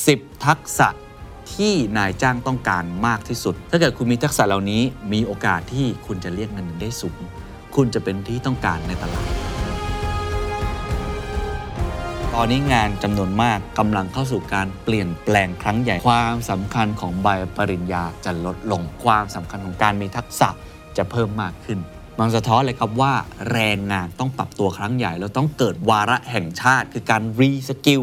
10 ทักษะที่นายจ้างต้องการมากที่สุด ถ้าเกิดคุณมีทักษะเหล่านี้มีโอกาสที่คุณจะเรียกเงินได้สูง คุณจะเป็นที่ต้องการในตลาด ตอนนี้งานจำนวนมากกำลังเข้าสู่การเปลี่ยนแปลงครั้งใหญ่ ความสำคัญของใบปริญญาจะลดลง ความสำคัญของการมีทักษะจะเพิ่มมากขึ้นมันสะท้อนเลยครับว่าแรงงานต้องปรับตัวครั้งใหญ่แล้วต้องเกิดวาระแห่งชาติ คือการรีสกิล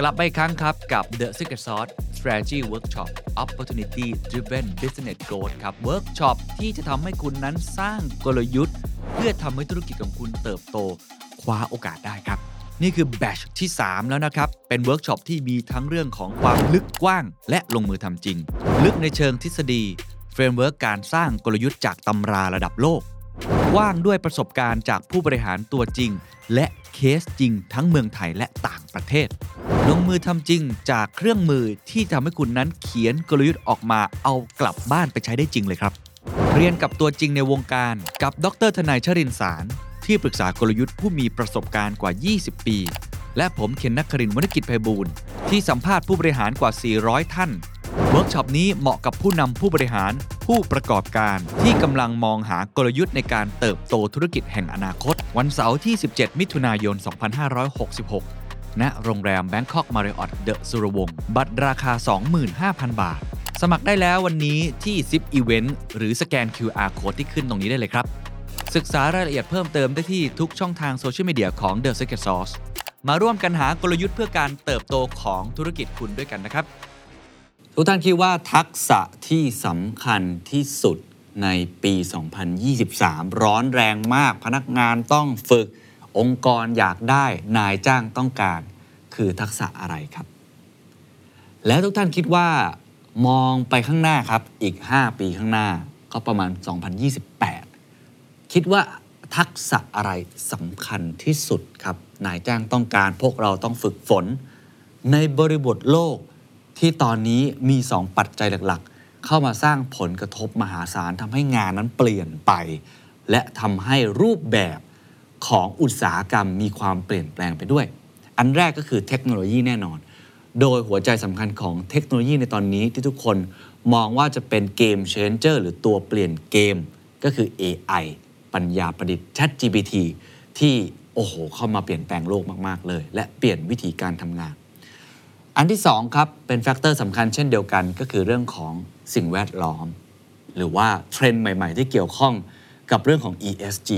กลับมาอีกครั้งครับกับ The Secret Sauce Strategy Workshop Opportunity Driven Business Growth ครับ Workshop ที่จะทำให้คุณนั้นสร้างกลยุทธ์ เพื่อทำให้ธุรกิจของคุณเติบโตคว้าโอกาสได้ครับ นี่คือ batch ที่ 3 แล้วนะครับ เป็นเวิร์กช็อปที่มีทั้งเรื่องของความลึกกว้าง และลงมือทำจริง ลึกในเชิงทฤษฎี framework การสร้างกลยุทธ์จากตำราระดับโลกกว้างด้วยประสบการณ์จากผู้บริหารตัวจริง และ เคสจริงทั้งเมืองไทยและต่างประเทศ ลงมือทำจริงจากเครื่องมือที่ทำให้คุณนั้นเขียนกลยุทธ์ออกมาเอากลับบ้านไปใช้ได้จริงเลยครับ เรียนกับตัวจริงในวงการกับดร.ธนัยชรินทร์สาร ที่ปรึกษากลยุทธ์ผู้มีประสบการณ์กว่า 20 ปี และผมเคน นครินทร์ วนกิจไพบูลย์ที่สัมภาษณ์ผู้บริหารกว่า 400 ท่านเวิร์กช็อปนี้เหมาะกับผู้นำผู้บริหาร ผู้ประกอบการ ที่กำลังมองหากลยุทธ์ในการเติบโตธุรกิจแห่งอนาคต วันเสาร์ที่ 17 มิถุนายน 2566 ณ โรงแรม Bangkok Marriott The สุรวงศ์บัตรราคา 25,000 บาท สมัครได้แล้ววันนี้ที่ Zip Event หรือสแกน QR Code ที่ขึ้นตรงนี้ได้เลยครับ ศึกษารายละเอียดเพิ่มเติมได้ที่ทุกช่องทางโซเชียลมีเดียของ The Secret Sauce มาร่วมกันหากลยุทธ์เพื่อการเติบโตของธุรกิจคุณด้วยกันนะครับ ทุกท่านคิดว่าทักษะที่สำคัญที่สุดในปี 2023 ร้อนแรงมาก พนักงานต้องฝึก องค์กรอยากได้ นายจ้างต้องการ คือทักษะอะไรครับ แล้วทุกท่านคิดว่า มองไปข้างหน้าครับ อีก 5 ปีข้างหน้า ก็ประมาณ 2028 คิดว่าทักษะอะไรสำคัญที่สุดครับ นายจ้างต้องการ พวกเราต้องฝึกฝน ในบริบทโลก ที่ตอนนี้มี 2 ปัจจัยหลักๆ เข้ามาสร้างผลกระทบมหาศาลทำให้งานนั้นเปลี่ยนไป และทำให้รูปแบบของอุตสาหกรรมมีความเปลี่ยนแปลงไปด้วย อันแรกก็คือเทคโนโลยีแน่นอน โดยหัวใจสำคัญของเทคโนโลยีในตอนนี้ที่ทุกคนมองว่าจะเป็น game changer หรือตัวเปลี่ยนเกม ก็คือ AI ปัญญาประดิษฐ์ ChatGPT ที่โอ้โหเข้ามาเปลี่ยนแปลงโลกมาก ๆ เลย และเปลี่ยนวิธีการทำงาน อันที่2ครับเป็น factor สำคัญเช่นเดียวกันก็คือเรื่องของสิ่งแวดล้อม หรือว่าเทรนด์ใหม่ๆ ที่เกี่ยวข้องกับเรื่องของ ESG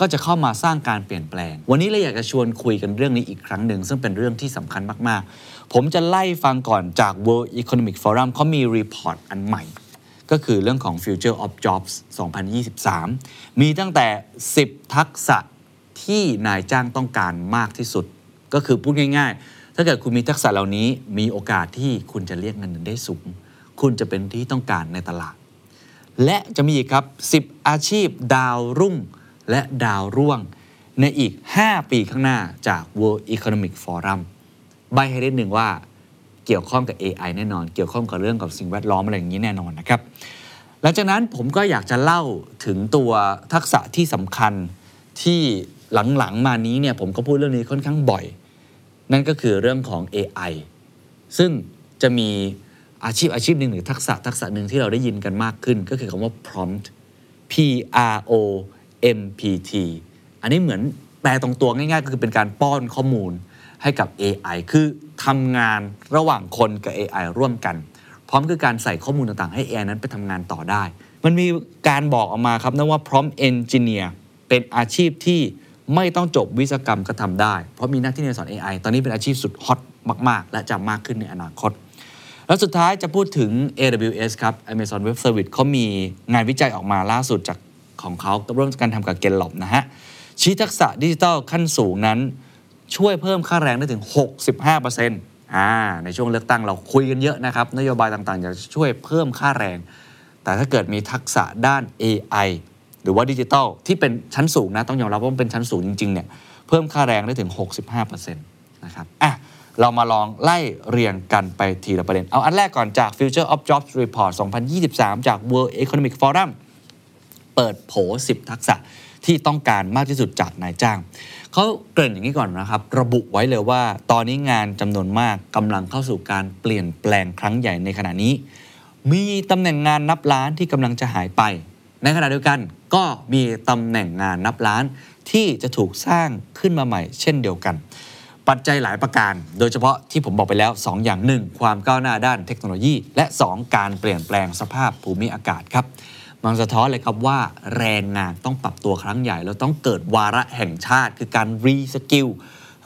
ก็จะเข้ามาสร้างการเปลี่ยนแปลง วันนี้เราอยากจะชวนคุยกันเรื่องนี้อีกครั้งหนึ่ง ซึ่งเป็นเรื่องที่สำคัญมาก ๆ ผมจะไล่ฟังก่อนจาก World Economic Forum เขามีรีพอร์ตอันใหม่ ก็คือเรื่องของ Future of Jobs 2023 มีตั้งแต่ 10 ทักษะที่นายจ้างต้องการมากที่สุด ก็คือพูดง่าย ๆ ถ้าเกิดคุณมีทักษะเหล่านี้มีโอกาสที่คุณจะเรียกเงินได้สูง คุณจะเป็นที่ต้องการในตลาด และจะมีอีกครับ 10 อาชีพดาวรุ่ง และดาวร่วง ในอีก 5 ปีข้างหน้าจาก World Economic Forum ใบให้นิดหนึ่งว่าเกี่ยวข้องกับ AI แน่นอน เกี่ยวข้องกับเรื่องกับสิ่งแวดล้อมอะไรอย่างนี้แน่นอนนะครับ หลังจากนั้นผมก็อยากจะเล่าถึงตัวทักษะที่สำคัญที่หลังๆมานี้เนี่ยผมก็พูดเรื่องนี้ค่อนข้างบ่อย นั่นก็คือเรื่องของ AI ซึ่งจะมีอาชีพอาชีพหนึ่งหรือทักษะทักษะหนึ่งที่เราได้ยินกันมากขึ้น ก็คือคำว่า prompt P R O M P T อันนี้เหมือนแปลตรงตัวง่ายๆ ก็คือเป็นการป้อนข้อมูลให้กับ AI คือทำงานระหว่างคนกับ AI ร่วมกัน พร้อมคือการใส่ข้อมูลต่างๆ ให้ AI นั้นไปทำงานต่อได้ มันมีการบอกออกมาครับนะว่า prompt engineer เป็นอาชีพที่ ไม่ต้องจบวิศกรรมก็ทำได้ เพราะมีหน้าที่ในสอน AI ตอนนี้เป็นอาชีพสุดฮอตมาก ๆ และจะมากขึ้นในอนาคต แล้วสุดท้ายจะพูดถึง AWS ครับ Amazon Web Service เขามีงานวิจัยออกมาล่าสุดจากของเขาร่วมกันทำกับเกนหลบนะฮะชี้ทักษะดิจิทัลขั้นสูงนั้น ช่วยเพิ่มค่าแรงได้ถึง 65%อ่าในช่วงเลือกตั้งเราคุยกันเยอะนะครับ นโยบายต่างๆจะช่วยเพิ่มค่าแรง แต่ถ้าเกิดมีทักษะด้าน AI หรือว่าดิจิทัลที่เป็นชั้นสูงนะต้องยอมรับว่ามันเป็นชั้นสูงจริงๆเนี่ยเพิ่มค่าแรงได้ถึง 65%นะครับอะเรามาลองไล่เรียงกันไปทีละประเด็น เอาอันแรกก่อนจาก Future of Jobs Report 2023 จาก World Economic Forum เปิดโผ 10 ทักษะที่ต้องการมากที่สุดจากนายจ้าง เขาเกริ่นอย่างนี้ก่อนนะครับ ระบุไว้เลยว่า ตอนนี้งานจำนวนมากกำลังเข้าสู่การเปลี่ยนแปลงครั้งใหญ่ในขณะนี้ มีตำแหน่งงานนับล้านที่กำลังจะหายไป ในขณะเดียวกันก็มีตำแหน่งงานนับล้านที่จะถูกสร้างขึ้นมาใหม่ เช่นเดียวกัน ปัจจัยหลายประการ โดยเฉพาะที่ผมบอกไปแล้ว 2 อย่าง 1 ความก้าวหน้าด้านเทคโนโลยี และ 2 การเปลี่ยนแปลงสภาพภูมิอากาศครับมันสะท้อนเลยครับว่าแรงงานต้องปรับตัวครั้งใหญ่ แล้วต้องเกิดวาระแห่งชาติ คือการรีสกิล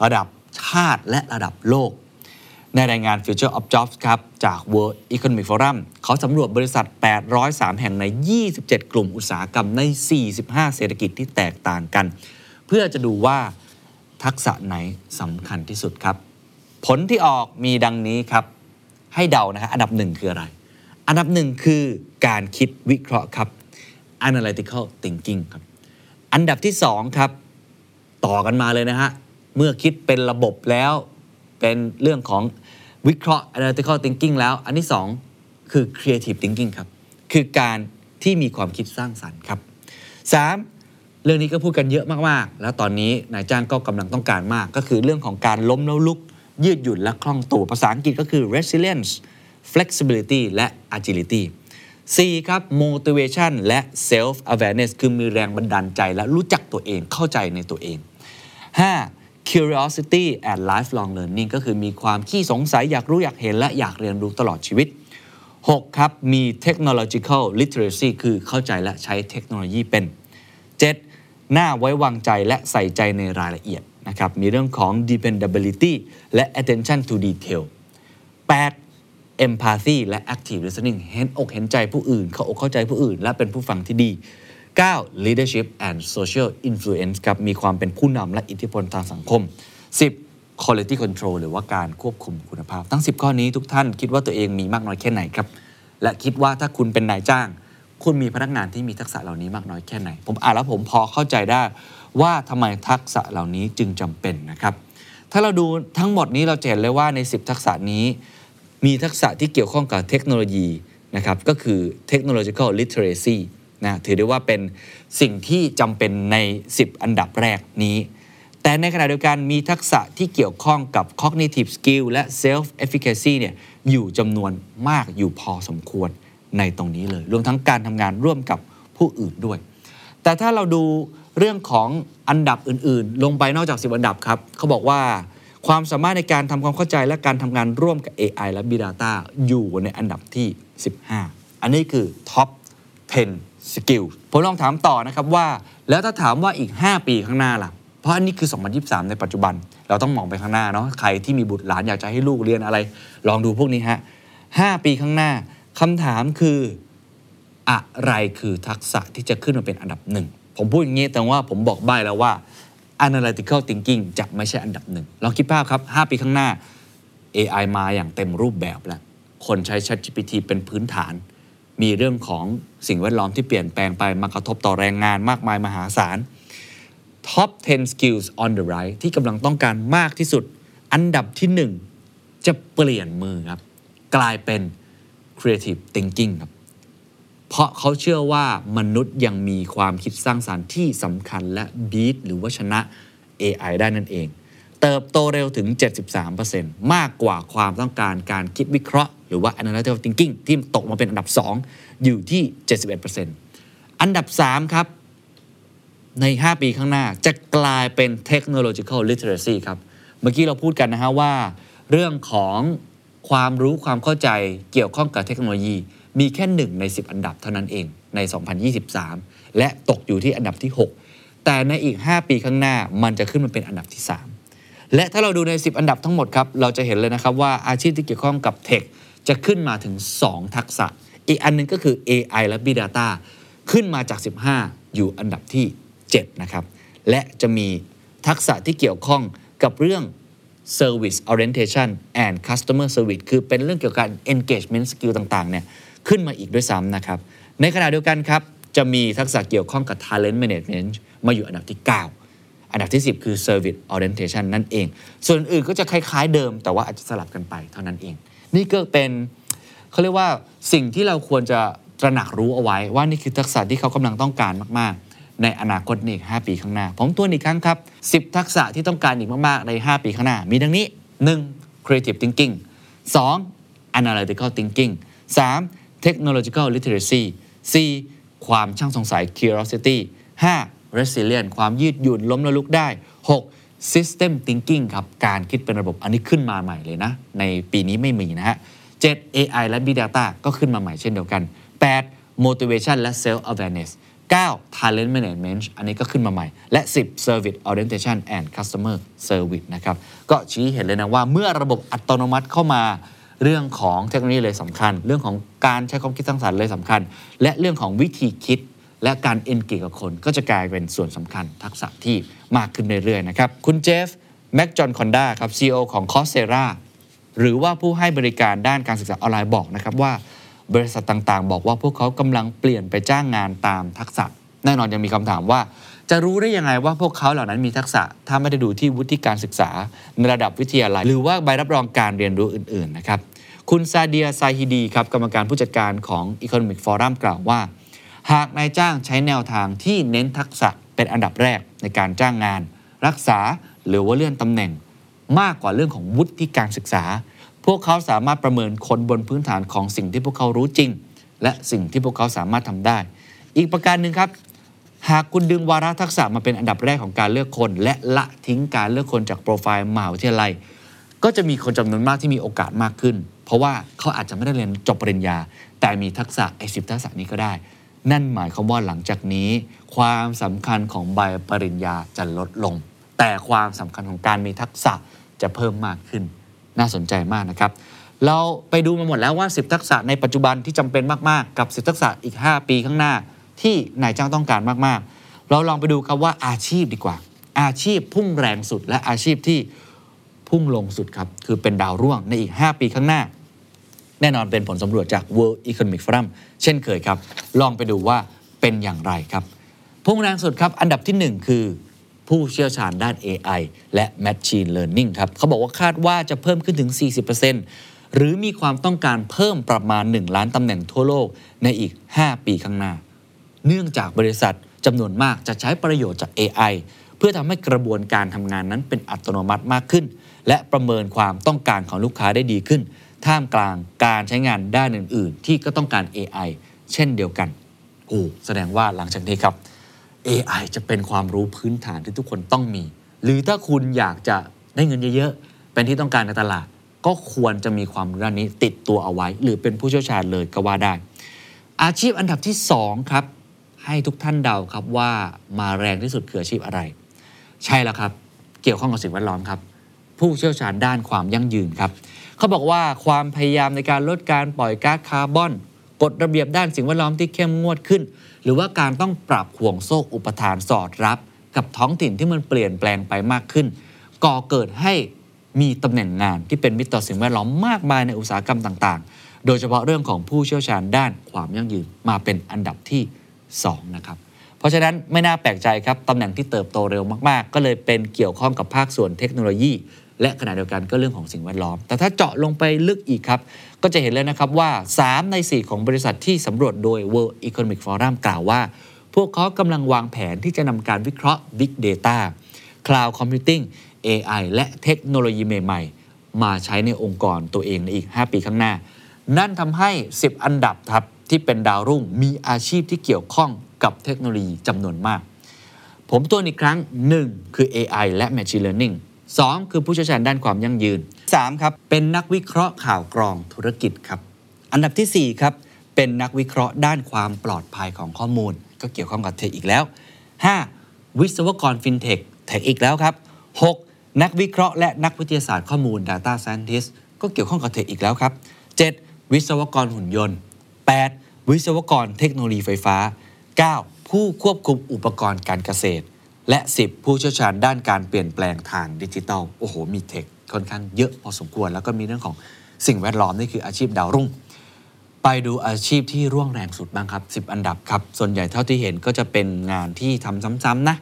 ระดับชาติและระดับโลก ในรายงาน Future of Jobs ครับจาก World Economic Forum เขาสำรวจบริษัท 803 แห่งใน 27 กลุ่มอุตสาหกรรมใน 45 เศรษฐกิจที่แตกต่างกัน เพื่อจะดูว่าทักษะไหนสำคัญที่สุดครับ ผลที่ออกมีดังนี้ครับ ให้เดานะฮะอันดับหนึ่งคืออะไร อันดับหนึ่งคือการคิดวิเคราะห์ครับ analytical thinking ครับ อันดับที่สองครับ ต่อกันมาเลยนะฮะ เมื่อคิดเป็นระบบแล้ว เป็นเรื่องของ วิเคราะห์ analytical thinking แล้ว อันที่สองคือ creative thinking ครับ คือการที่มีความคิดสร้างสรรค์ครับ 3. เรื่องนี้ก็พูดกันเยอะมาก ๆ แล้วตอนนี้นายจ้างก็กำลังต้องการมาก ก็คือเรื่องของการล้มแล้วลุก ยืดหยุ่นและคล่องตัวภาษาอังกฤษก็คือ resilience flexibility และ agility 4. ครับ motivation และ self awareness คือมีแรงบันดาลใจและรู้จักตัวเองเข้าใจในตัวเอง 5. Curiosity and lifelong learning ก็คือมีความขี้สงสัยอยากรู้อยากเห็นและอยากเรียนรู้ตลอดชีวิต 6. ครับ มี technological literacy คือเข้าใจและใช้เทคโนโลยีเป็น 7. น่าไว้วางใจและใส่ใจในรายละเอียดนะครับ มีเรื่องของ dependability และ attention to detail 8. empathy และ active listening เห็นอกเห็นใจผู้อื่น เข้าอกเข้าใจผู้อื่น และเป็นผู้ฟังที่ดี 9. leadership and social influence ครับมีความเป็นผู้นำและอิทธิพลทางสังคม 10. quality control หรือว่าการควบคุมคุณภาพ ทั้ง 10 ข้อนี้ทุกท่านคิดว่าตัวเองมีมากน้อยแค่ไหนครับ และคิดว่าถ้าคุณเป็นนายจ้าง คุณมีพนักงานที่มีทักษะเหล่านี้มากน้อยแค่ไหน ผมอ่านแล้วผมพอเข้าใจได้ว่าทำไมทักษะเหล่านี้จึงจำเป็นนะครับ ถ้าเราดูทั้งหมดนี้เราจะเห็นเลยว่าใน 10 ทักษะนี้ มีทักษะที่เกี่ยวข้องกับเทคโนโลยีนะครับก็คือ technological literacy นะถือได้ว่าเป็นสิ่งที่จำเป็นใน 10 อันดับแรกนี้ แต่ในขณะเดียวกันมีทักษะที่เกี่ยวข้องกับ cognitive skill และ self efficacy เนี่ยอยู่จำนวนมากอยู่พอสมควรในตรงนี้เลย รวมทั้งการทำงานร่วมกับผู้อื่นด้วย แต่ถ้าเราดูเรื่องของอันดับอื่นๆ ลงไปนอกจาก 10 อันดับครับเขาบอกว่าความสามารถในการทำความเข้าใจและการทำงานร่วมกับ AI และ Big Data อยู่ในอันดับที่ 15 อันนี้คือ Top 10 Skill ผมลองถามต่อนะครับว่า แล้วถ้าถามว่าอีก 5 ปีข้างหน้าล่ะ เพราะอันนี้คือ 2023 ในปัจจุบัน เราต้องมองไปข้างหน้าเนาะใครที่มีบุตรหลานอยากจะให้ลูกเรียนอะไร ลองดูพวกนี้ฮะ5ปีข้างหน้าคำถามคืออะไรคือทักษะที่จะขึ้นมาเป็นอันดับหนึ่งผมพูดอย่างนี้แต่ว่าผมบอกใบ้แล้วว่า analytical thinking จะไม่ใช่อันดับหนึ่งลองคิดภาพครับ 5 ปีข้างหน้า AI มาอย่างเต็มรูปแบบแล้ว คนใช้ ChatGPT เป็นพื้นฐาน มีเรื่องของสิ่งแวดล้อมที่เปลี่ยนแปลงไปมากระทบต่อแรงงานมากมายมหาศาล Top 10 skills on the right ที่กำลังต้องการมากที่สุด อันดับที่ 1 จะเปลี่ยนมือครับ กลายเป็น creative thinking ครับ เพราะเขาเชื่อว่ามนุษย์ยังมีความคิดสร้างสารรค์ที่สำคัญและบีทหรือว่าชนะ AI ได้นั่นเอง เติบโตเร็วถึง 73%มากกว่าความต้องการการคิดวิเคราะห์ หรือว่า analytical thinking ที่ตกมาเป็นอันดับ 2 อยู่ที่ 71%อันดับ 3 ครับ ใน 5 ปีข้างหน้าจะกลายเป็น technological literacy ครับ เมื่อกี้เราพูดกันนะฮะว่า เรื่องของความรู้ความเข้าใจเกี่ยวข้องกับเทคโนโลยี มีแค่หนึ่งใน 10 อันดับเท่านั้นเองใน 2023 และตกอยู่ที่อันดับที่ 6 แต่ในอีก 5 ปีข้างหน้ามันจะขึ้นมาเป็นอันดับที่ 3 และถ้าเราดูใน 10 อันดับทั้งหมดครับ เราจะเห็นเลยนะครับว่าอาชีพที่เกี่ยวข้องกับเทค จะขึ้นมาถึง 2 ทักษะ อีกอันหนึงก็คือ AI และ Big Data ขึ้นมาจาก 15 อยู่อันดับที่ 7 นะครับ และจะมีทักษะที่เกี่ยวข้องกับเรื่อง Service Orientation and Customer Service คือเป็นเรื่องเกี่ยวกับ engagement skill ต่างๆ เนี่ยขึ้นมาอีกด้วยซ้ำนะครับ ในขณะเดียวกันครับ จะมีทักษะเกี่ยวข้องกับ talent management มาอยู่อันดับที่ 9 อันดับที่ 10 คือ service orientation นั่นเอง ส่วนอื่นก็จะคล้ายๆเดิม แต่ว่าอาจจะสลับกันไปเท่านั้นเอง นี่ก็เป็นเขาเรียกว่าสิ่งที่เราควรจะตระหนักรู้เอาไว้ ว่านี่คือทักษะที่เขากำลังต้องการมากๆ ในอนาคตนี่5ปีข้างหน้า ผมทวนอีกครั้งครับ 10 ทักษะที่ต้องการอีกมากๆ ใน 5 ปีข้างหน้า มีดังนี้ 1. creative thinking 2. analytical thinking 3. technological literacy 4. ความช่างสงสัย curiosity 5. resilient ความยืดหยุ่นล้มและลุกได้ 6. System thinking ครับ การคิดเป็นระบบอันนี้ขึ้นมาใหม่เลยนะ ในปีนี้ไม่มีนะฮะ 7. AI และ Big Data ก็ขึ้นมาใหม่เช่นเดียวกัน 8. motivation และ self awareness 9. talent management อันนี้ก็ขึ้นมาใหม่ และ 10. service orientation and customer service นะครับ ก็ชี้เห็นเลยนะว่าเมื่อระบบอัตโนมัติเข้ามาเรื่องของเทคโนโลยีเลยสำคัญ เรื่องของการใช้ความคิดสร้างสรรค์เลยสำคัญ และเรื่องของวิธีคิด และการเอนเกจกับคนก็จะกลายเป็นส่วนสำคัญทักษะที่มากขึ้นเรื่อยๆนะครับ คุณเจฟแม็กจอนคอนด้าครับ CEO ของ c o s e r a หรือว่าผู้ให้บริการด้านการศึกษาออนไลน์บอกนะครับว่า บริษัทต่างๆ บอกว่าพวกเขากำลังเปลี่ยนไปจ้างงานตามทักษะ แน่นอนยังมีคำถามว่า จะรู้ได้ยังไงว่าพวกเขาเหล่านั้นมีทักษะ ถ้าไม่ได้ดูที่วุฒิการศึกษาในระดับวิทยาลัย หรือว่าใบรับรองการเรียนรู้อื่นๆนะครับคุณซาเดียไซฮิดีครับกรรมการผู้จัดการของ Economic Forum กล่าวว่า หากนายจ้างใช้แนวทางที่เน้นทักษะเป็นอันดับแรกในการจ้างงาน รักษาหรือว่าเลื่อนตำแหน่ง มากกว่าเรื่องของวุฒิการศึกษา พวกเขาสามารถประเมินคนบนพื้นฐานของสิ่งที่พวกเขารู้จริง และสิ่งที่พวกเขาสามารถทำได้ อีกประการหนึ่งครับ หากคุณดึงวาระทักษะมาเป็นอันดับแรกของการเลือกคน และละทิ้งการเลือกคนจากโปรไฟล์มหาวิทยาลัยก็จะมีคนจำนวนมากที่มีโอกาสมากขึ้น เพราะว่าเขาอาจจะไม่ได้เรียนจบปริญญา แต่มีทักษะไอ้สิทักษะนี้ก็ได้ นั่นหมายความว่าหลังจากนี้ ความสำคัญของใบปริญญาจะลดลง แต่ความสำคัญของการมีทักษะจะเพิ่มมากขึ้น น่าสนใจมากนะครับ เราไปดูมาหมดแล้วว่า 10 ทักษะในปัจจุบันที่จำเป็นมากๆ กับ 10 ทักษะอีก 5 ปีข้างหน้า ที่นายจ้างต้องการมากๆ เราลองไปดูครับว่าอาชีพดีกว่า อาชีพพุ่งแรงสุดและอาชีพที่พุ่งลงสุดครับคือเป็นดาวร่วงในอีก 5 ปีข้างหน้า แน่นอนเป็นผลสำรวจจาก World Economic Forum เช่นเคยครับ ลองไปดูว่าเป็นอย่างไรครับพุ่งแรงสุดครับ อันดับที่ 1 คือผู้เชี่ยวชาญด้าน AI และ Machine Learning ครับเขาบอกว่าคาดว่าจะเพิ่มขึ้นถึง 40%หรือมีความต้องการเพิ่มประมาณ 1 ล้านตำแหน่งทั่วโลกในอีก 5 ปีข้างหน้า เนื่องจากบริษัทจำนวนมากจะใช้ประโยชน์จาก AI เพื่อทำให้กระบวนการทำงานนั้นเป็นอัตโนมัติมากขึ้น และประเมินความต้องการของลูกค้าได้ดีขึ้น ท่ามกลางการใช้งานด้านอื่น ๆ ที่ก็ต้องการ AI เช่นเดียวกันโอ้แสดงว่าหลังจากนี้ครับ AI จะเป็นความรู้พื้นฐานที่ทุกคนต้องมี หรือถ้าคุณอยากจะได้เงินเยอะๆ เป็นที่ต้องการในตลาด ก็ควรจะมีความรู้ด้านนี้ติดตัวเอาไว้ หรือเป็นผู้เชี่ยวชาญเลยก็ว่าได้ อาชีพอันดับที่ 2 ครับ ให้ทุกท่านเดาครับว่ามาแรงที่สุดคืออาชีพอะไร ใช่แล้วครับ เกี่ยวข้องกับสิ่งแวดล้อมครับ ผู้เชี่ยวชาญด้านความยั่งยืนครับเขาบอกว่าความพยายามในการลดการปล่อยก๊าซคาร์บอนกฎระเบียบด้านสิ่งแวดล้อมที่เข้มงวดขึ้น หรือว่าการต้องปรับห่วงโซ่อุปทานสอดรับ กับท้องถิ่นที่มันเปลี่ยนแปลงไปมากขึ้น ก่อเกิดให้มีตำแหน่งงานที่เป็นมิตรต่อสิ่งแวดล้อมมากมายในอุตสาหกรรมต่างๆ โดยเฉพาะเรื่องของผู้เชี่ยวชาญด้านความยั่งยืนมาเป็นอันดับที่ 2 นะครับ เพราะฉะนั้นไม่น่าแปลกใจครับตำแหน่งที่เติบโตเร็วมากๆ ก็เลยเป็นเกี่ยวข้องกับภาคส่วนเทคโนโลยี และขณะเดียวกันก็เรื่องของสิ่งแวดล้อม แต่ถ้าเจาะลงไปลึกอีกครับ ก็จะเห็นเลยนะครับว่า 3 ใน 4 ของบริษัทที่สำรวจโดย World Economic Forum กล่าวว่า พวกเขากำลังวางแผนที่จะนำการวิเคราะห์ Big Data Cloud Computing AI และเทคโนโลยีใหม่ๆ มาใช้ในองค์กรตัวเองในอีก 5 ปีข้างหน้า นั่นทำให้ 10 อันดับครับที่เป็นดาวรุ่งมีอาชีพที่เกี่ยวข้องกับเทคโนโลยีจำนวนมาก ผมตัวอีกครั้ง 1 คือ AI และ Machine Learning 2 คือผู้เชี่ยวชาญด้านความยั่งยืน 3 ครับเป็นนักวิเคราะห์ข่าวกรองธุรกิจครับอันดับทีสี่ 4 ครับ เป็นนักวิเคราะห์ด้านความปลอดภัยของข้อมูล ก็เกี่ยวข้องกับ tech อีกแล้ว 5. วิศวกร fintech tech อีกแล้วครับ 6. นักวิเคราะห์และนักวิทยาศาสตร์ข้อมูล Data Scientist ก็เกี่ยวข้องกับ tech อีกแล้วครับ 7. วิศวกรหุ่นยนต์ 8. วิศวกรเทคโนโลยีไฟฟ้า 9. ผู้ควบคุมอุปกรณ์การเกษตร และ 10 ผู้เชี่ยวชาญด้านการเปลี่ยนแปลงทางดิจิทัลโอ้โห มีเทคค่อนข้างเยอะพอสมควร แล้วก็มีเรื่องของสิ่งแวดล้อมนี่คืออาชีพดาวรุ่ง ไปดูอาชีพที่ร่วงแรงสุดบ้างครับ 10 อันดับครับ ส่วนใหญ่เท่าที่เห็นก็จะเป็นงานที่ทำซ้ำๆนะ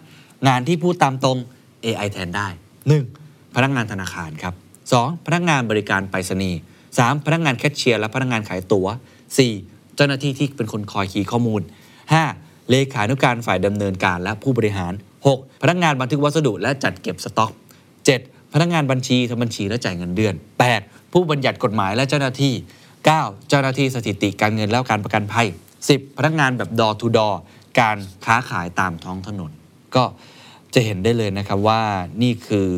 งานที่พูดตามตรง AI แทนได้ 1. พนักงานธนาคารครับ 2. พนักงานบริการไปรษณีย์ 3. พนักงานแคชเชียร์และพนักงานขายตัว๋ว 4. เจ้าหน้าที่ที่เป็นคนคอยคีย์ข้อมูล 5. เลขานุการฝ่ายดำเนินการและผู้บริหาร 6. พนักงานบันทึกวัสดุและจัดเก็บสต็อก 7. พนักงานบัญชีทำบัญชีและจ่ายเงินเดือน 8. ผู้บัญญัติกฎหมายและเจ้าหน้าที่ 9. เจ้าหน้าที่สถิติการเงินและการประกันภัย 10. พนักงานแบบ door to door การค้าขายตามท้องถนน ก็จะเห็นได้เลยนะครับว่านี่คือ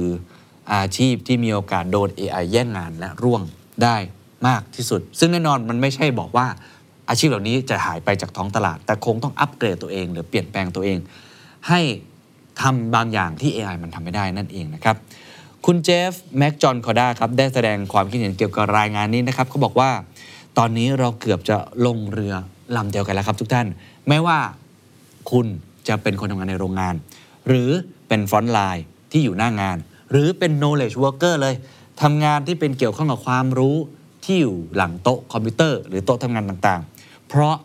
อาชีพที่มีโอกาสโดน AI แย่งงานและร่วงได้มากที่สุด ซึ่งแน่นอนมันไม่ใช่บอกว่าอาชีพเหล่านี้จะหายไปจากท้องตลาด แต่คงต้องอัปเกรดตัวเอง หรือเปลี่ยนแปลงตัวเอง ให้ ทำบางอย่างที่ AI มันทำไม่ได้นั่นเองนะครับ คุณ Jeff Maggioncalda ครับได้แสดงความคิดเห็นเกี่ยวกับรายงานนี้นะครับเขาบอกว่าตอนนี้เราเกือบจะลงเรือลำเดียวกันแล้วครับทุกท่าน ไม่ว่าคุณจะเป็นคนทำงานในโรงงาน หรือเป็น frontline ที่อยู่หน้างาน หรือเป็น knowledge worker เลยทำงานที่เป็นเกี่ยวข้องกับความรู้ที่อยู่หลังโต๊ะคอมพิวเตอร์ หรือโต๊ะทำงานต่างๆ เพราะ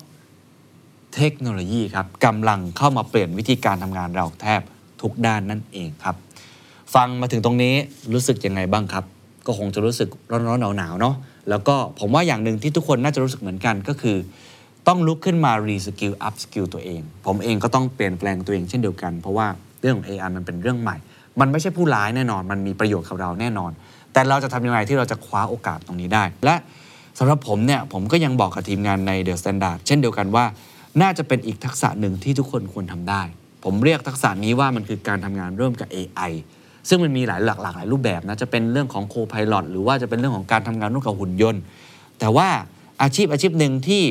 เทคโนโลยีครับกำลังเข้ามาเปลี่ยนวิธีการทำงานเราแทบ ทุกด้านนั่นเองครับ ฟังมาถึงตรงนี้รู้สึกยังไงบ้างครับ ก็คงจะรู้สึกร้อนๆหนาวๆเนาะแล้วก็ผมว่าอย่างหนึ่งที่ทุกคนน่าจะรู้สึกเหมือนกันก็คือ ต้องลุกขึ้นมา reskill upskill ตัวเอง ผมเองก็ต้องเปลี่ยนแปลงตัวเองเช่นเดียวกัน เพราะว่าเรื่องของ AI มันเป็นเรื่องใหม่ มันไม่ใช่ผู้ร้ายแน่นอน มันมีประโยชน์กับเราแน่นอน แต่เราจะทำยังไงที่เราจะคว้าโอกาสตรงนี้ได้ และสำหรับผมเนี่ยผมก็ยังบอกกับทีมงานใน The Standard เช่นเดียวกันว่า น่าจะเป็นอีกทักษะหนึ่งที่ทุกคนควรทำได้ ผมเรียกทักษะนี้ว่ามันคือการทำงานร่วมกับ AI ซึ่งมันมีหลายหลากหลายรูปแบบนะ จะเป็นเรื่องของโคพาย o t หรือว่าจะเป็นเรื่องของการทำงานร่วมกับหุ่นยนต์ แต่ว่าอาชีพอาชีพหนึ่งที่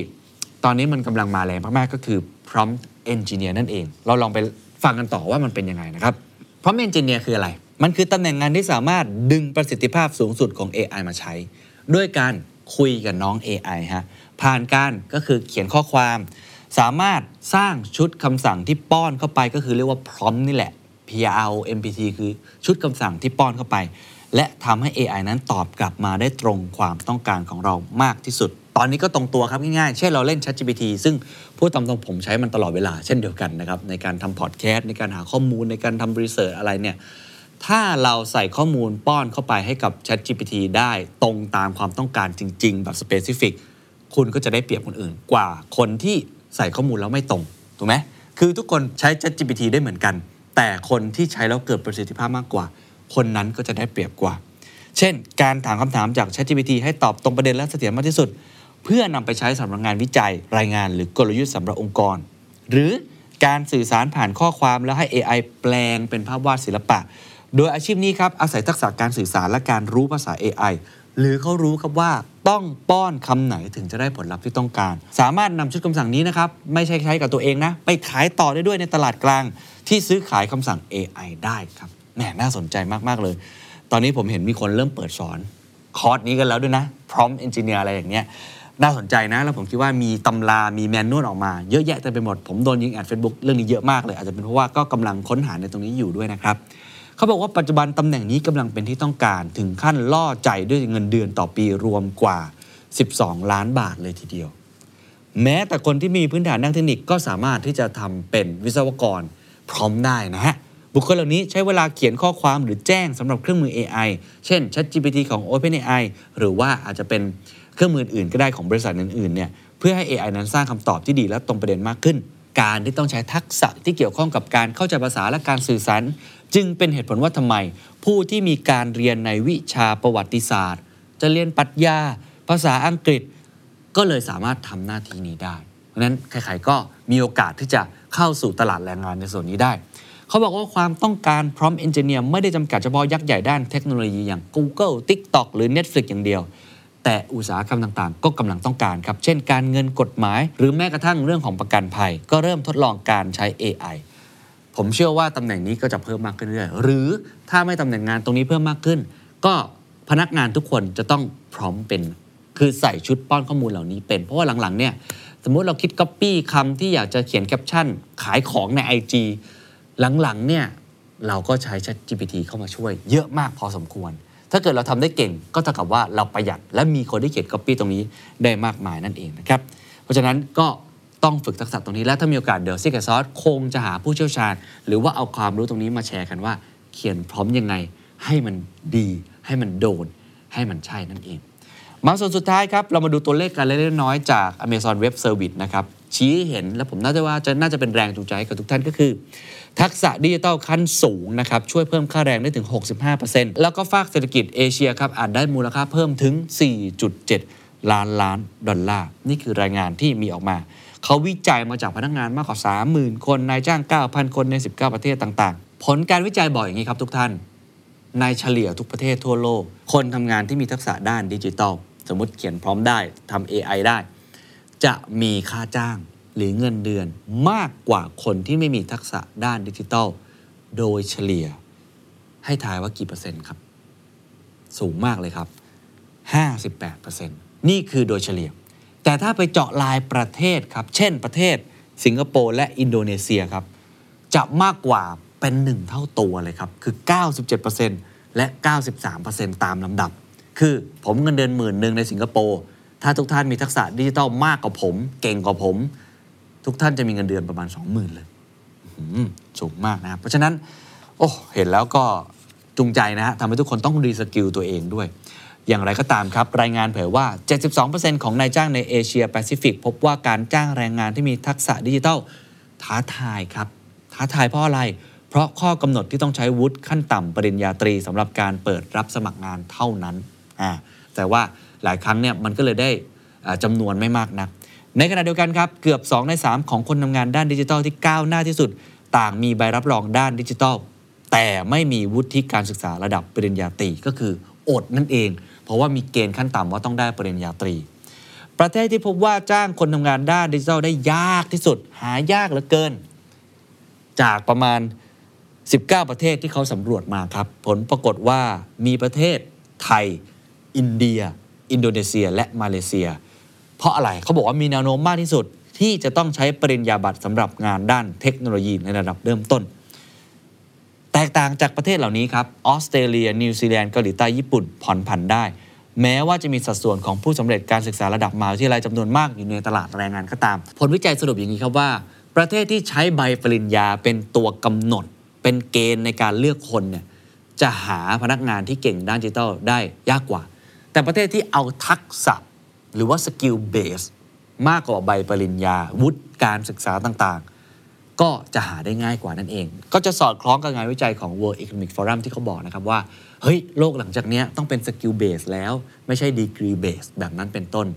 ตอนนี้มันกำลังมาแรงมากๆก็คือ prompt engineer นั่นเอง เราลองไปฟังกันต่อว่ามันเป็นยังไงนะครับ prompt engineer คืออะไร มันคือตำแหน่งงานที่สามารถดึงประสิทธิภาพสูงสุดของ AI มาใช้ ด้วยการคุยกับน้อง AI ฮะผ่านการก็คือเขียนข้อความ สามารถสร้างชุดคำสั่งที่ป้อนเข้าไปก็คือเรียกว่า prompt นี่แหละ P R O M P T คือชุดคำสั่งที่ป้อนเข้าไป และทำให้ AI นั้นตอบกลับมาได้ตรงความต้องการของเรามากที่สุด ตอนนี้ก็ตรงตัวครับง่ายๆ เช่นเราเล่น ChatGPT ซึ่งพูดตามตรงผมใช้มันตลอดเวลาเช่นเดียวกันนะครับ ในการทำพอดแคสต์ในการหาข้อมูลในการทำรีเสิร์ชอะไรเนี่ยถ้าเราใส่ข้อมูลป้อนเข้าไปให้กับ ChatGPT ได้ตรงตามความต้องการจริง ๆ แบบ specific คุณก็จะได้เปรียบคนอื่นกว่าคนที่ ใส่ข้อมูลแล้วไม่ตรงถูกไหมคือทุกคนใช้ ChatGPT ได้เหมือนกัน แต่คนที่ใช้แล้วเกิดประสิทธิภาพมากกว่า คนนั้นก็จะได้เปรียบกว่า เช่น การถามคำถามจาก ChatGPT ให้ตอบตรงประเด็นและเสถียรมากที่สุด เพื่อนำไปใช้สำหรับงานวิจัยรายงาน หรือกลยุทธ์สำหรับองค์กร หรือการสื่อสารผ่านข้อความแล้วให้ AI แปลงเป็นภาพวาดศิลปะ โดยอาชีพนี้ครับอาศัยทักษะการสื่อสารและการรู้ภาษา AI หรือเขารู้ครับว่า ต้องป้อนคำไหนถึงจะได้ผลลัพธ์ที่ต้องการ สามารถนำชุดคำสั่งนี้นะครับ ไม่ใช่ใช้กับตัวเองนะ ไปขายต่อได้ด้วยในตลาดกลาง ที่ซื้อขายคำสั่ง AI ได้ครับแหมน่าสนใจมาก ๆ เลย ตอนนี้ผมเห็นมีคนเริ่มเปิดสอนคอร์สนี้กันแล้วด้วยนะ Prompt Engineer อะไรอย่างเงี้ยน่าสนใจนะ แล้วผมคิดว่ามีตำรา มี manual ออกมา เยอะแยะเต็มไปหมด ผมโดนยิง ad เฟซบุ๊กเรื่องนี้เยอะมากเลย อาจจะเป็นเพราะว่าก็กำลังค้นหาในตรงนี้อยู่ด้วยนะครับ เขาบอกว่าปัจจุบันตำแหน่งนี้กำลังเป็นที่ต้องการถึงขั้นล่อใจด้วยเงินเดือนต่อปีรวมกว่า 12 ล้านบาทเลยทีเดียว แม้แต่คนที่มีพื้นฐานด้านเทคนิคก็สามารถที่จะทำเป็นวิศวกรพร้อมได้นะฮะบุคคลเหล่านี้ใช้เวลาเขียนข้อความหรือแจ้งสำหรับเครื่องมือ AI เช่น ChatGPT ของ OpenAI หรือว่าอาจจะเป็นเครื่องมืออื่นก็ได้ของบริษัทอื่นๆเนี่ยเพื่อให้ AI นั้นสร้างคำตอบที่ดีและตรงประเด็นมากขึ้น การที่ต้องใช้ทักษะที่เกี่ยวข้องกับการเข้าใจภาษาและการสื่อสาร จึงเป็นเหตุผลว่าทำไม ผู้ที่มีการเรียนในวิชาประวัติศาสตร์ จะเรียนปรัชญาภาษาอังกฤษก็เลยสามารถทำหน้าที่นี้ได้ เพราะฉะนั้นใครๆก็มีโอกาสที่จะเข้าสู่ตลาดแรงงานในส่วนนี้ได้ เขาบอกว่าความต้องการพร้อมเอนจิเนียร์ไม่ได้จำกัดเฉพาะยักษ์ใหญ่ด้านเทคโนโลยีอย่าง Google TikTok หรือ Netflix อย่างเดียว แต่อุตสาหกรรมต่างๆ ก็กำลังต้องการครับ เช่น การเงินกฎหมาย หรือแม้กระทั่งเรื่องของประกันภัย ก็เริ่มทดลองการใช้ AI ผมเชื่อว่าตำแหน่งนี้ก็จะเพิ่มมากขึ้นเรื่อยๆหรือถ้าไม่ตำแหน่งงานตรงนี้เพิ่มมากขึ้น ก็พนักงานทุกคนจะต้อง prompt เป็น คือใส่ชุดป้อนข้อมูลเหล่านี้เป็น เพราะว่าหลังๆเนี่ยสมมุติเราคิดก๊อปปี้คำที่อยากจะเขียนแคปชั่น ขายของใน IG หลังๆเนี่ยเราก็ใช้ ChatGPT เข้ามาช่วย เยอะมากพอสมควร ถ้าเกิดเราทำได้เก่งก็เท่ากับว่าเราประหยัด และมีคนที่เขียน Copy ตรงนี้ได้มากมายนั่นเองนะครับ เพราะฉะนั้นก็ ต้องฝึกทักษะตรงนี้และถ้ามีโอกาสเดี๋ยว Secret Sauce คงจะหาผู้เชี่ยวชาญ หรือว่าเอาความรู้ตรงนี้มาแชร์กันว่า เขียนพร้อมยังไง ให้มันดี ให้มันโดน ให้มันใช่นั่นเอง มาส่วนสุดท้ายครับ เรามาดูตัวเลขกันเล็กน้อยจาก Amazon Web Service นะครับ ชี้เห็นและผมน่าจะว่าจะน่าจะเป็นแรงจูงใจกับทุกท่านก็คือ ทักษะดิจิทัลขั้นสูงนะครับช่วยเพิ่มค่าแรงได้ถึง 65%แล้วก็ฝากเศรษฐกิจเอเชียครับอาจได้มูลค่าเพิ่มถึง 4.7 ล้านล้านดอลลาร์นี่คือรายงานที่มีออกมา เขาวิจัยมาจากพนักงานมากกว่า 30,000 คนนายจ้าง 9,000 คนใน 19 ประเทศต่างๆ ผลการวิจัยบอกอย่างนี้ครับทุกท่าน ในเฉลี่ยทุกประเทศทั่วโลก คนทำงานที่มีทักษะด้านดิจิทัล สมมติเขียนพร้อมได้ทำ AI ได้ จะมีค่าจ้างหรือเงินเดือนมากกว่าคนที่ไม่มีทักษะด้านดิจิทัล โดยเฉลี่ย ให้ทายว่ากี่เปอร์เซ็นต์ครับ สูงมากเลยครับ 58%นี่คือโดยเฉลี่ย แต่ถ้าไปเจาะลายประเทศครับ เช่นประเทศสิงคโปร์และอินโดนีเซียครับ จะมากกว่าเป็นหนึ่งเท่าตัวเลยครับ คือ 97%และ 93%ตามลำดับ คือผมเงินเดือนหมื่นหนึ่งในสิงคโปร์ ถ้าทุกท่านมีทักษะดิจิทัลมากกว่าผม เก่งกว่าผม ทุกท่านจะมีเงินเดือนประมาณ 20,000 เลยสูงมากนะครับ เพราะฉะนั้น โอ้ เห็นแล้วก็จูงใจนะฮะทำให้ทุกคนต้อง reskill ตัวเองด้วย อย่างไรก็ตามครับ รายงานเผยว่า 72%ของนายจ้างในเอเชียแปซิฟิกพบว่าการจ้างแรงงานที่มีทักษะดิจิทัลท้าทายครับ ท้าทายเพราะอะไร เพราะข้อกำหนดที่ต้องใช้วุฒิขั้นต่ำปริญญาตรีสำหรับการเปิดรับสมัครงานเท่านั้นอ่าแต่ว่าหลายครั้งเนี่ยมันก็เลยได้อ่าจำนวนไม่มากนัก ในขณะเดียวกันครับ เกือบ 2 ใน 3 ของคนทำงานด้านดิจิทัลที่ก้าวหน้าที่สุด ต่างมีใบรับรองด้านดิจิทัลแต่ไม่มีวุฒิการศึกษาระดับปริญญาตรีก็คืออดนั่นเอง เพราะว่ามีเกณฑ์ขั้นต่ำว่าต้องได้ปริญญาตรี ประเทศที่พบว่าจ้างคนทำงานด้านดิจิทัลได้ยากที่สุด หายากเหลือเกิน จากประมาณ 19 ประเทศที่เขาสำรวจมาครับ ผลปรากฏว่ามีประเทศไทย อินเดีย อินโดนีเซีย และมาเลเซีย เพราะอะไรเขาบอกว่ามีแนวโน้มมากที่สุดที่จะต้องใช้ปริญญาบัตรสำหรับงานด้านเทคโนโลยีในระดับเริ่มต้น แตกต่างจากประเทศเหล่านี้ครับออสเตรเลีย นิวซีแลนด์เกาหลีใต้ญี่ปุ่นผ่อนผันได้ แม้ว่าจะมีสัดส่วนของผู้สำเร็จการศึกษาระดับมหาวิทยาลัยจำนวนมากอยู่ในตลาดแรงงานก็ตาม ผลวิจัยสรุปอย่างนี้ครับว่า ประเทศที่ใช้ใบปริญญาเป็นตัวกำหนด เป็นเกณฑ์ในการเลือกคนเนี่ยจะหาพนักงานที่เก่งด้านดิจิทัลได้ยากกว่า แต่ประเทศที่เอาทักษะหรือว่า skill-based มากกว่าใบปริญญาวุฒิการศึกษาต่างๆ ก็จะหาได้ง่ายกว่านั่นเอง ก็จะสอดคล้องกับงานวิจัยของ World Economic Forum ที่เขาบอกนะครับว่า เฮ้ย โลกหลังจากนี้ต้องเป็น skill-based แล้ว ไม่ใช่ degree-based แบบนั้นเป็นต้น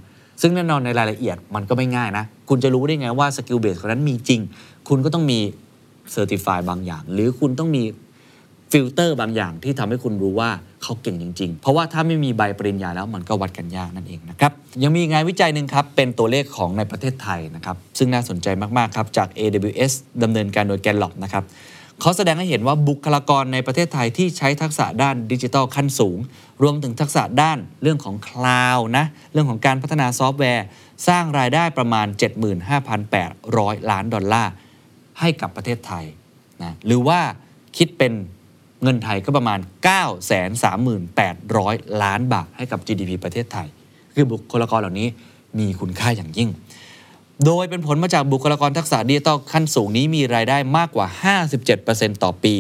ซึ่งแน่นอนในรายละเอียดมันก็ไม่ง่ายนะ คุณจะรู้ได้ไงว่า skill-based คนนั้นมีจริง คุณก็ต้องมี certify บางอย่าง หรือคุณต้องมี ฟิลเตอร์บางอย่างที่ทำให้คุณรู้ว่าเขาเก่งจริง ๆ เพราะว่าถ้าไม่มีใบปริญญาแล้วมันก็วัดกันยากนั่นเองนะครับ ยังมีงานวิจัยหนึ่งครับ เป็นตัวเลขของในประเทศไทยนะครับ ซึ่งน่าสนใจมาก ๆ ครับ จาก AWS ดำเนินการโดย Gallup นะครับเขาแสดงให้เห็นว่าบุคลากรในประเทศไทยที่ใช้ทักษะด้านดิจิทัลขั้นสูง รวมถึงทักษะด้านเรื่องของ cloud นะ เรื่องของการพัฒนาซอฟต์แวร์ สร้างรายได้ประมาณ 75,800 ล้านดอลลาร์ให้กับประเทศไทยนะหรือว่าคิดเป็น เงินไทยก็ประมาณ 938,000 ล้านบาทให้กับ GDP ประเทศไทย คือบุคลากรเหล่านี้มีคุณค่าอย่างยิ่ง โดยเป็นผลมาจากบุคลากรทักษะดิจิทัลขั้นสูงนี้มีรายได้มากกว่า 57%ต่อปี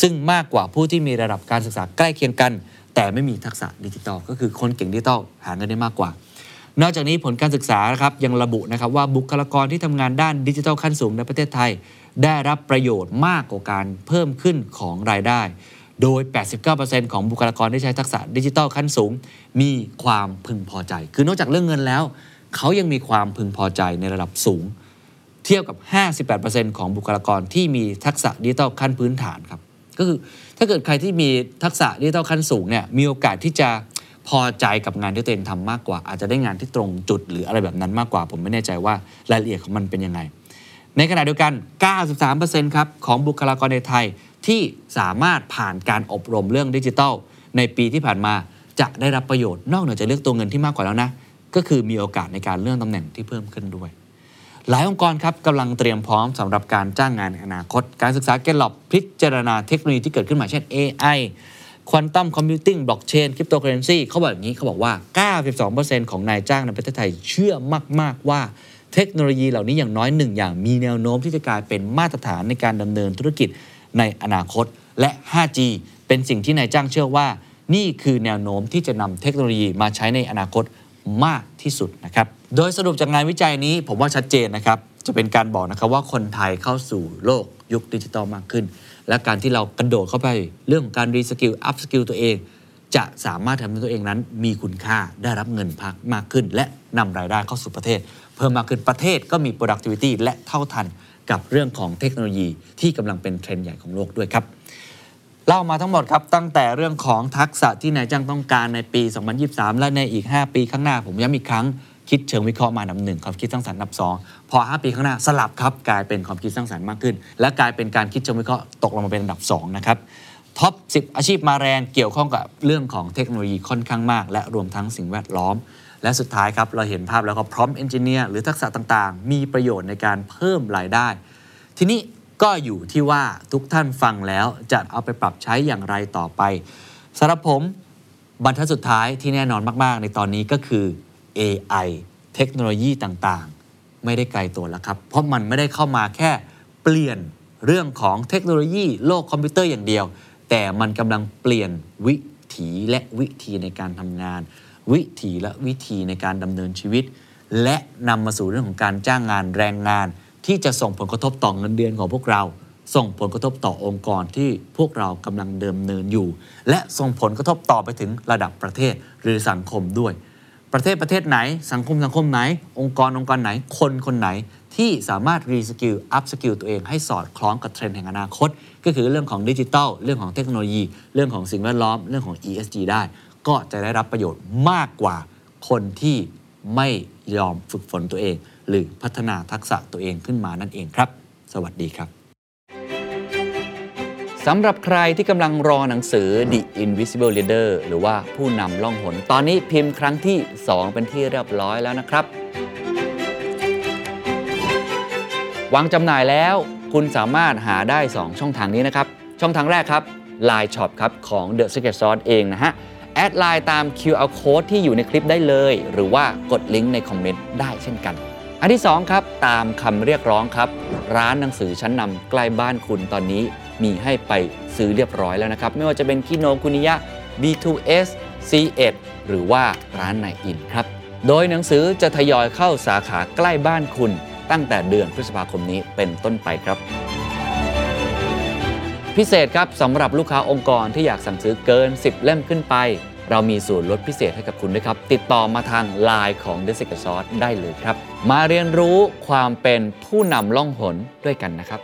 ซึ่งมากกว่าผู้ที่มีระดับการศึกษาใกล้เคียงกัน แต่ไม่มีทักษะดิจิทัลก็คือคนเก่งดิจิทัลหาเงินได้มากกว่า นอกจากนี้ผลการศึกษานะครับยังระบุนะครับว่าบุคลากรที่ทำงานด้านดิจิทัลขั้นสูงในประเทศไทย ได้รับประโยชน์มากกว่าการเพิ่มขึ้นของรายได้ โดย 89%ของบุคลากรที่ใช้ทักษะดิจิทัลขั้นสูง มีความพึงพอใจ คือนอกจากเรื่องเงินแล้ว เขายังมีความพึงพอใจในระดับสูง เทียบกับ 58%ของบุคลากรที่มีทักษะดิจิทัลขั้นพื้นฐานครับก็คือถ้าเกิดใครที่มีทักษะดิจิทัลขั้นสูงเนี่ยมีโอกาสที่จะ พอใจกับงานที่ตัวเองทำมากกว่า อาจจะได้งานที่ตรงจุดหรืออะไรแบบนั้นมากกว่า ผมไม่แน่ใจว่ารายละเอียดของมันเป็นยังไง ในขณะเดียวกัน 93%ครับของบุคลากรในไทยที่สามารถผ่านการอบรมเรื่องดิจิทัล ในปีที่ผ่านมาจะได้รับประโยชน์นอกเหนือจากเรื่องตัวเงินที่มากกว่าแล้วนะ ก็คือมีโอกาสในการเลื่อนตำแหน่งที่เพิ่มขึ้นด้วย หลายองค์กรครับกำลังเตรียมพร้อมสำหรับการจ้างงานในอนาคต การศึกษา Gallup พิจารณาเทคโนโลยีที่เกิดขึ้นใหม่เช่น AI quantum computing blockchain cryptocurrency เขาบอกอย่างนี้เขาบอกว่า 92%ของนายจ้างในประเทศไทยเชื่อมาก ๆ ว่าเทคโนโลยีเหล่านี้อย่างน้อยหนึ่งอย่างมีแนวโน้มที่จะกลายเป็นมาตรฐานในการดำเนินธุรกิจในอนาคต และ 5G เป็นสิ่งที่นายจ้างเชื่อว่า นี่คือแนวโน้มที่จะนำเทคโนโลยีมาใช้ในอนาคตมากที่สุดนะครับ โดยสรุปจากงานวิจัยนี้ผมว่าชัดเจนนะครับ จะเป็นการบอกนะครับว่าคนไทยเข้าสู่โลกยุคดิจิตอลมากขึ้น และการที่เรากระโดดเข้าไปเรื่องของการ reskill upskill ตัวเอง จะสามารถทำให้ตัวเองนั้น มีคุณค่าได้รับเงินพักมากขึ้น และนำรายได้เข้าสู่ประเทศ เพิ่มมากขึ้นประเทศก็มี productivity และเท่าทันกับเรื่องของเทคโนโลยีที่กำลังเป็นเทรนด์ใหญ่ของโลกด้วยครับเล่ามาทั้งหมดครับ ตั้งแต่เรื่องของทักษะที่นายจ้างต้องการในปี 2023 และในอีก 5 ปีข้างหน้า ผมย้ำอีกครั้ง คิดเชิงวิเคราะห์มาอันดับหนึ่งความคิดสร้างสรรค์อันดับสอง อ 5 ปีข้างหน้าสลับครับกลายเป็นความคิดสร้างสรรค์มากขึ้น และกลายเป็นการคิดเชิงวิเคราะห์ตกลงมาเป็นอันดับ2นะครับ top 10 อาชีพมาแรงเกี่ยวข้องกับเรื่องของเทคโนโลยีค่อนข้างมาก และรวมทั้งสิ่งแวดล้อม และสุดท้ายครับ เราเห็นภาพแล้วก็ Prompt Engineer หรือทักษะต่างๆ มีประโยชน์ในการเพิ่มรายได้ ทีนี้ก็อยู่ที่ว่าทุกท่านฟังแล้วจะเอาไปปรับใช้อย่างไรต่อไปสำหรับผมบรรทัดสุดท้ายที่แน่นอนมาก ๆ ในตอนนี้ก็คือ AI เทคโนโลยีต่าง ไม่ได้ไกลตัวแล้วครับ เพราะมันไม่ได้เข้ามาแค่เปลี่ยนเรื่องของเทคโนโลยีโลกคอมพิวเตอร์อย่างเดียว แต่มันกำลังเปลี่ยนวิถีและวิธีในการทำงาน วิถีและวิธีในการดำเนินชีวิต และนำมาสู่เรื่องของการจ้างงานแรงงาน ที่จะส่งผลกระทบต่อเงินเดือนของพวกเรา ส่งผลกระทบต่อองค์กรที่พวกเรากำลังเดิมเนินอยู่ และส่งผลกระทบต่อไปถึงระดับประเทศหรือสังคมด้วย ประเทศประเทศไหน สังคมสังคมไหน องค์กรองค์กรไหน คนคนไหนที่สามารถ reskill upskill ตัวเองให้สอดคล้องกับเทรนด์แห่งอนาคต ก็คือเรื่องของดิจิทัลเรื่องของเทคโนโลยี เรื่องของสิ่งแวดล้อม เรื่องของ ESG ได้ ก็จะได้รับประโยชน์มากกว่าคนที่ไม่ยอมฝึกฝนตัวเอง หรือพัฒนาทักษะตัวเองขึ้นมานั่นเองครับ สวัสดีครับ สำหรับใครที่กำลังรอหนังสือ The Invisible Leader หรือว่าผู้นำล่องหน ตอนนี้พิมพ์ครั้งที่ 2 เป็นที่เรียบร้อยแล้วนะครับ วางจำหน่ายแล้วคุณสามารถหาได้ 2 ช่องทางนี้นะครับ ช่องทางแรกครับ Line Shop ครับของ The Secret Sauce เองนะฮะ แอดไลน์ตาม QR Code ที่อยู่ในคลิปได้เลย หรือว่ากดลิงก์ในคอมเมนต์ได้เช่นกัน อันที่ 2 ครับ ตามคำเรียกร้องครับ ร้านหนังสือชั้นนำใกล้บ้านคุณตอนนี้ มีให้ไปซื้อเรียบร้อยแล้วนะครับ ไม่ว่าจะเป็นคิโนคุนิยะ B2S C1 หรือว่าร้านไหนอินครับ โดยหนังสือจะทยอยเข้าสาขาใกล้บ้านคุณ ตั้งแต่เดือนพฤษภาคมนี้เป็นต้นไปครับ พิเศษครับสำหรับลูกค้าองค์กรที่อยากสั่งซื้อเกิน 10 เล่มขึ้นไป เรามีส่วนลดพิเศษให้กับคุณด้วยครับ ติดต่อมาทาง Line ของ The Secret Sauce ได้เลยครับ มาเรียนรู้ความเป็นผู้นำล่องหนด้วยกันนะครับ